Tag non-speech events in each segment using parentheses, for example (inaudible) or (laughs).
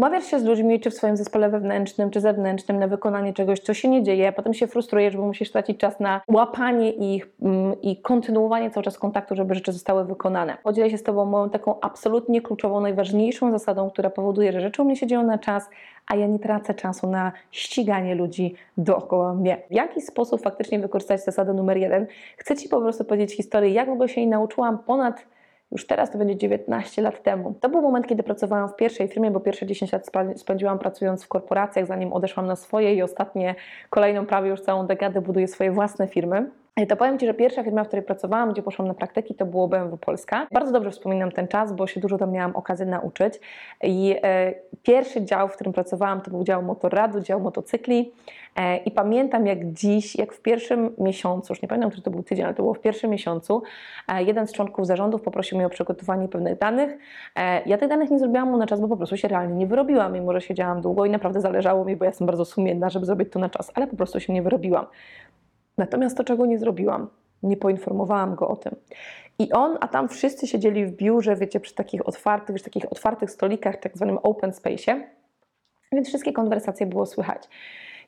Umawiasz się z ludźmi, czy w swoim zespole wewnętrznym, czy zewnętrznym, na wykonanie czegoś, co się nie dzieje, potem się frustrujesz, bo musisz tracić czas na łapanie ich mm, i kontynuowanie cały czas kontaktu, żeby rzeczy zostały wykonane. Podzielę się z Tobą moją taką absolutnie kluczową, najważniejszą zasadą, która powoduje, że rzeczy u mnie się dzieją na czas, a ja nie tracę czasu na ściganie ludzi dookoła mnie. W jaki sposób faktycznie wykorzystać zasadę numer jeden? Chcę Ci po prostu powiedzieć historię, jak długo się jej nauczyłam ponad już teraz to będzie 19 lat temu. To był moment, kiedy pracowałam w pierwszej firmie, bo pierwsze 10 lat spędziłam pracując w korporacjach, zanim odeszłam na swoje i ostatnie, kolejną prawie już całą dekadę buduję swoje własne firmy. To powiem Ci, że pierwsza firma, w której pracowałam, gdzie poszłam na praktyki, to było BMW Polska. Bardzo dobrze wspominam ten czas, bo się dużo tam miałam okazję nauczyć. I e, pierwszy dział, w którym pracowałam, to był dział motorradu, dział motocykli. E, I pamiętam jak dziś, jak w pierwszym miesiącu, już nie pamiętam, czy to był tydzień, ale to było w pierwszym miesiącu, e, jeden z członków zarządów poprosił mnie o przygotowanie pewnych danych. E, ja tych danych nie zrobiłam mu na czas, bo po prostu się realnie nie wyrobiłam, mimo że siedziałam długo i naprawdę zależało mi, bo ja jestem bardzo sumienna, żeby zrobić to na czas, ale po prostu się nie wyrobiłam. Natomiast to, czego nie zrobiłam, nie poinformowałam go o tym. I on, a tam wszyscy siedzieli w biurze, wiecie, przy takich otwartych, przy takich otwartych stolikach, tak zwanym open space, więc wszystkie konwersacje było słychać.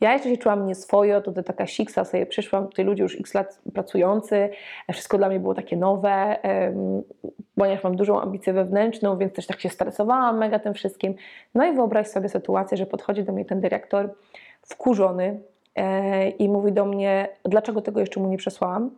Ja jeszcze się czułam nieswojo, tutaj taka siksa sobie przyszłam, tutaj ludzie już x lat pracujący, wszystko dla mnie było takie nowe, ponieważ mam dużą ambicję wewnętrzną, więc też tak się stresowałam mega tym wszystkim. No i wyobraź sobie sytuację, że podchodzi do mnie ten dyrektor wkurzony, i mówi do mnie, dlaczego tego jeszcze mu nie przesłałam,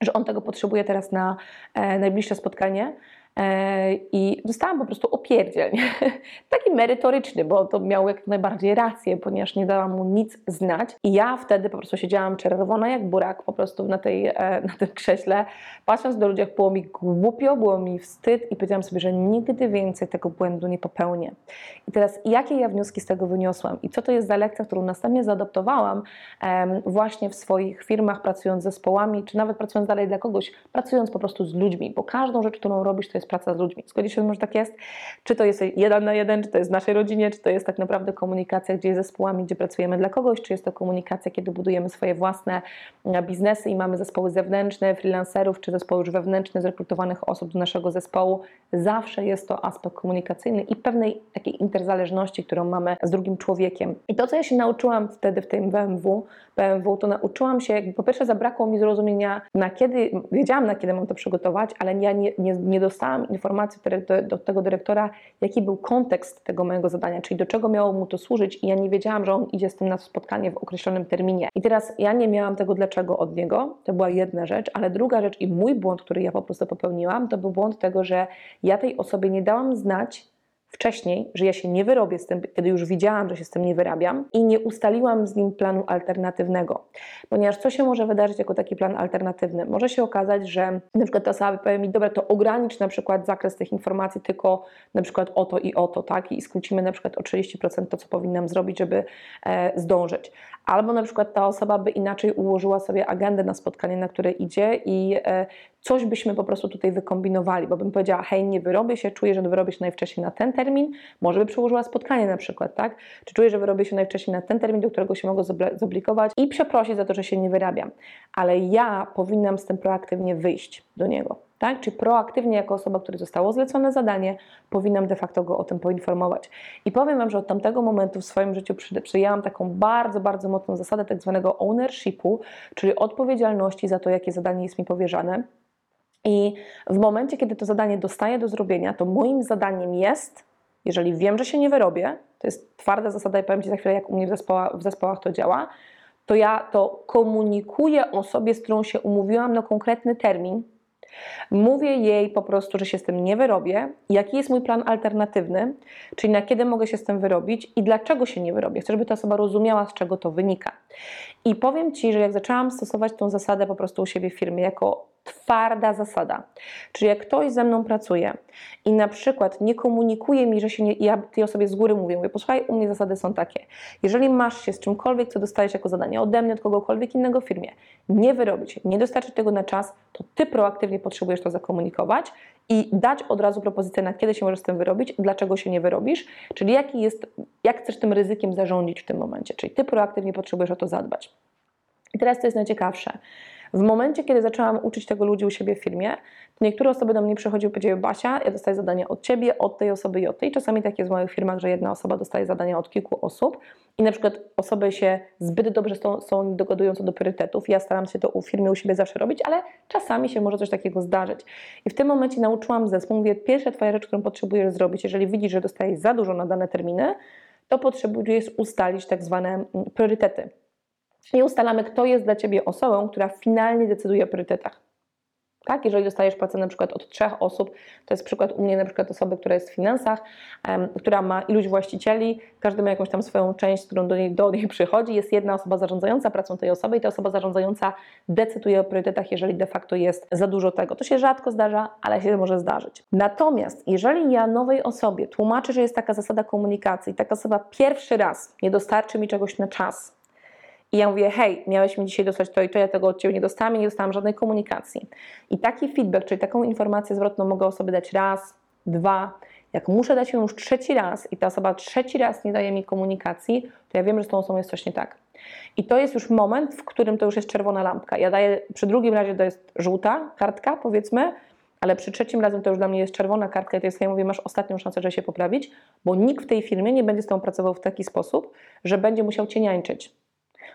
że on tego potrzebuje teraz na e, najbliższe spotkanie, E, I dostałam po prostu opierdziel, (laughs) taki merytoryczny, bo to miało jak najbardziej rację, ponieważ nie dałam mu nic znać. I ja wtedy po prostu siedziałam czerwona jak burak po prostu na, tej, e, na tym krześle, patrząc do ludzi, jak było mi głupio, było mi wstyd i powiedziałam sobie, że nigdy więcej tego błędu nie popełnię. I teraz jakie ja wnioski z tego wyniosłam i co to jest za lekcja, którą następnie zaadoptowałam właśnie w swoich firmach, pracując z zespołami, czy nawet pracując dalej dla kogoś, pracując po prostu z ludźmi, bo każdą rzecz, którą robisz, to jest jest praca z ludźmi. Zgodzisz się, że tak jest? Czy to jest jeden na jeden, czy to jest w naszej rodzinie, czy to jest tak naprawdę komunikacja, gdzie jest zespołami, gdzie pracujemy dla kogoś, czy jest to komunikacja, kiedy budujemy swoje własne e, biznesy i mamy zespoły zewnętrzne, freelancerów, czy zespoły już wewnętrzne, zrekrutowanych osób do naszego zespołu. Zawsze jest to aspekt komunikacyjny i pewnej takiej interzależności, którą mamy z drugim człowiekiem. I to, co ja się nauczyłam wtedy w tym BMW, BMW to nauczyłam się, po pierwsze zabrakło mi zrozumienia, na kiedy, wiedziałam na kiedy mam to przygotować, ale ja nie, nie, nie dostałam dostałam informację do, tego dyrektora, jaki był kontekst tego mojego zadania, czyli do czego miało mu to służyć i ja nie wiedziałam, że on idzie z tym na spotkanie w określonym terminie. I teraz ja nie miałam tego dlaczego od niego, to była jedna rzecz, ale druga rzecz i mój błąd, który ja po prostu popełniłam, to był błąd tego, że ja tej osobie nie dałam znać, wcześniej, że ja się nie wyrobię z tym, kiedy już widziałam, że się z tym nie wyrabiam i nie ustaliłam z nim planu alternatywnego. Ponieważ co się może wydarzyć jako taki plan alternatywny? Może się okazać, że na przykład ta osoba powie mi, dobra, to ogranicz na przykład zakres tych informacji tylko na przykład o to i o to, tak? I skrócimy na przykład o 30% to, co powinnam zrobić, żeby e, zdążyć. Albo na przykład ta osoba by inaczej ułożyła sobie agendę na spotkanie, na które idzie i e, coś byśmy po prostu tutaj wykombinowali, bo bym powiedziała, hej, nie wyrobię się, czuję, że wyrobię się najwcześniej na ten termin, może by przełożyła spotkanie na przykład, tak? Czy czuję, że wyrobię się najwcześniej na ten termin, do którego się mogę zoblikować i przeprosić za to, że się nie wyrabiam. Ale ja powinnam z tym proaktywnie wyjść do niego tak? Czy proaktywnie, jako osoba, która zostało zlecone zadanie, powinnam de facto go o tym poinformować. I powiem Wam, że od tamtego momentu w swoim życiu przyjęłam taką bardzo, bardzo mocną zasadę tak zwanego ownershipu, czyli odpowiedzialności za to, jakie zadanie jest mi powierzane. I w momencie, kiedy to zadanie dostaję do zrobienia, to moim zadaniem jest, jeżeli wiem, że się nie wyrobię, to jest twarda zasada i powiem Ci za chwilę, jak u mnie w zespołach, w zespołach to działa, to ja to komunikuję osobie, z którą się umówiłam na konkretny termin, Mówię jej po prostu, że się z tym nie wyrobię, jaki jest mój plan alternatywny, czyli na kiedy mogę się z tym wyrobić i dlaczego się nie wyrobię. Chcę, żeby ta osoba rozumiała, z czego to wynika. I powiem Ci, że jak zaczęłam stosować tą zasadę po prostu u siebie w firmie jako twarda zasada. Czyli jak ktoś ze mną pracuje i na przykład nie komunikuje mi, że się nie, ja tej osobie z góry mówię, mówię, posłuchaj, u mnie zasady są takie. Jeżeli masz się z czymkolwiek, co dostajesz jako zadanie ode mnie, od kogokolwiek innego w firmie, nie wyrobić, nie dostarczyć tego na czas, to ty proaktywnie potrzebujesz to zakomunikować i dać od razu propozycję, na kiedy się możesz z tym wyrobić, dlaczego się nie wyrobisz, czyli jaki jest, jak chcesz tym ryzykiem zarządzić w tym momencie. Czyli ty proaktywnie potrzebujesz o to zadbać. I teraz to jest najciekawsze. W momencie, kiedy zaczęłam uczyć tego ludzi u siebie w firmie, to niektóre osoby do mnie przychodziły i powiedziały, Basia, ja dostaję zadanie od Ciebie, od tej osoby i od tej. Czasami tak jest w moich firmach, że jedna osoba dostaje zadania od kilku osób i na przykład osoby się zbyt dobrze są, są dogadują co do priorytetów. Ja staram się to u firmy u siebie zawsze robić, ale czasami się może coś takiego zdarzyć. I w tym momencie nauczyłam zespół, mówię, pierwsza Twoja rzecz, którą potrzebujesz zrobić, jeżeli widzisz, że dostajesz za dużo na dane terminy, to potrzebujesz ustalić tak zwane mm, priorytety i ustalamy, kto jest dla Ciebie osobą, która finalnie decyduje o priorytetach. Tak, jeżeli dostajesz pracę na przykład od trzech osób, to jest przykład u mnie na przykład osoby, która jest w finansach, um, która ma iluś właścicieli, każdy ma jakąś tam swoją część, którą do niej, do niej przychodzi, jest jedna osoba zarządzająca pracą tej osoby i ta osoba zarządzająca decyduje o priorytetach, jeżeli de facto jest za dużo tego. To się rzadko zdarza, ale się może zdarzyć. Natomiast jeżeli ja nowej osobie tłumaczę, że jest taka zasada komunikacji taka osoba pierwszy raz nie dostarczy mi czegoś na czas, i ja mówię, hej, miałeś mi dzisiaj dostać to i to, ja tego od Ciebie nie dostałam i nie dostałam żadnej komunikacji. I taki feedback, czyli taką informację zwrotną mogę osobie dać raz, dwa. Jak muszę dać ją już trzeci raz i ta osoba trzeci raz nie daje mi komunikacji, to ja wiem, że z tą osobą jest coś nie tak. I to jest już moment, w którym to już jest czerwona lampka. Ja daję, przy drugim razie to jest żółta kartka, powiedzmy, ale przy trzecim razem to już dla mnie jest czerwona kartka i to jest, ja mówię, masz ostatnią szansę, żeby się poprawić, bo nikt w tej firmie nie będzie z tą pracował w taki sposób, że będzie musiał cię niańczyć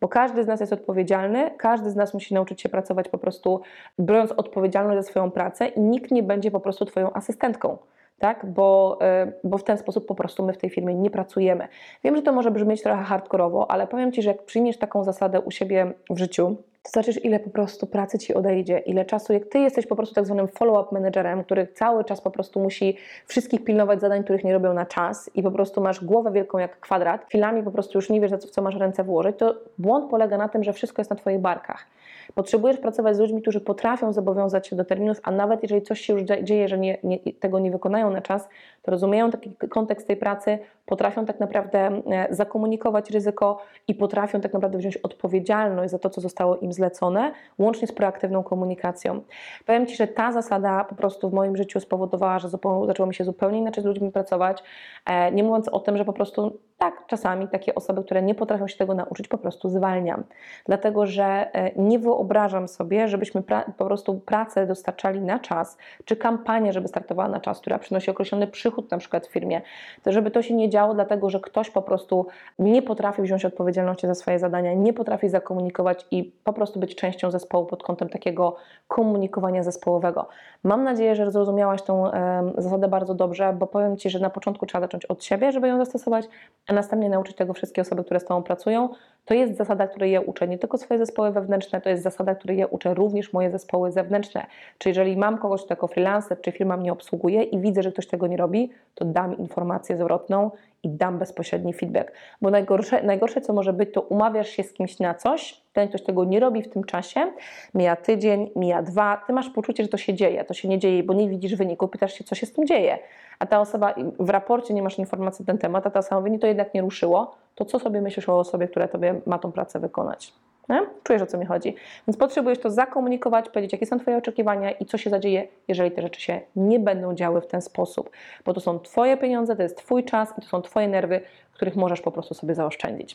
bo każdy z nas jest odpowiedzialny, każdy z nas musi nauczyć się pracować po prostu, biorąc odpowiedzialność za swoją pracę i nikt nie będzie po prostu Twoją asystentką. Tak? Bo, e, bo w ten sposób po prostu my w tej firmie nie pracujemy. Wiem, że to może brzmieć trochę hardkorowo, ale powiem Ci, że jak przyjmiesz taką zasadę u siebie w życiu, to zobaczysz, ile po prostu pracy ci odejdzie, ile czasu, jak ty jesteś po prostu tak zwanym follow-up menedżerem, który cały czas po prostu musi wszystkich pilnować zadań, których nie robią na czas i po prostu masz głowę wielką jak kwadrat, chwilami po prostu już nie wiesz, w co masz ręce włożyć, to błąd polega na tym, że wszystko jest na twoich barkach. Potrzebujesz pracować z ludźmi, którzy potrafią zobowiązać się do terminów, a nawet jeżeli coś się już dzieje, że nie, nie, tego nie wykonają na czas, to rozumieją taki kontekst tej pracy, potrafią tak naprawdę e, zakomunikować ryzyko i potrafią tak naprawdę wziąć odpowiedzialność za to, co zostało im zlecone, łącznie z proaktywną komunikacją. Powiem Ci, że ta zasada po prostu w moim życiu spowodowała, że zaczęło mi się zupełnie inaczej z ludźmi pracować, e, nie mówiąc o tym, że po prostu tak, czasami takie osoby, które nie potrafią się tego nauczyć, po prostu zwalniam. Dlatego, że e, nie sobie, żebyśmy po prostu pracę dostarczali na czas, czy kampanię, żeby startowała na czas, która przynosi określony przychód na przykład w firmie, to żeby to się nie działo, dlatego że ktoś po prostu nie potrafi wziąć odpowiedzialności za swoje zadania, nie potrafi zakomunikować i po prostu być częścią zespołu pod kątem takiego komunikowania zespołowego. Mam nadzieję, że zrozumiałaś tą zasadę bardzo dobrze, bo powiem Ci, że na początku trzeba zacząć od siebie, żeby ją zastosować, a następnie nauczyć tego wszystkie osoby, które z Tobą pracują. To jest zasada, której ja uczę nie tylko swoje zespoły wewnętrzne, to jest zasada, której ja uczę również moje zespoły zewnętrzne. Czyli jeżeli mam kogoś jako freelancer, czy firma mnie obsługuje i widzę, że ktoś tego nie robi, to dam informację zwrotną i dam bezpośredni feedback. Bo najgorsze, najgorsze, co może być, to umawiasz się z kimś na coś, ten ktoś tego nie robi w tym czasie, mija tydzień, mija dwa, ty masz poczucie, że to się dzieje, to się nie dzieje, bo nie widzisz wyniku, pytasz się, co się z tym dzieje. A ta osoba, w raporcie nie masz informacji na ten temat, a ta osoba mówi, to jednak nie ruszyło, to co sobie myślisz o osobie, która tobie ma tą pracę wykonać? Nie? Czujesz o co mi chodzi. Więc potrzebujesz to zakomunikować, powiedzieć, jakie są Twoje oczekiwania i co się zadzieje, jeżeli te rzeczy się nie będą działy w ten sposób. Bo to są Twoje pieniądze, to jest Twój czas i to są Twoje nerwy, których możesz po prostu sobie zaoszczędzić.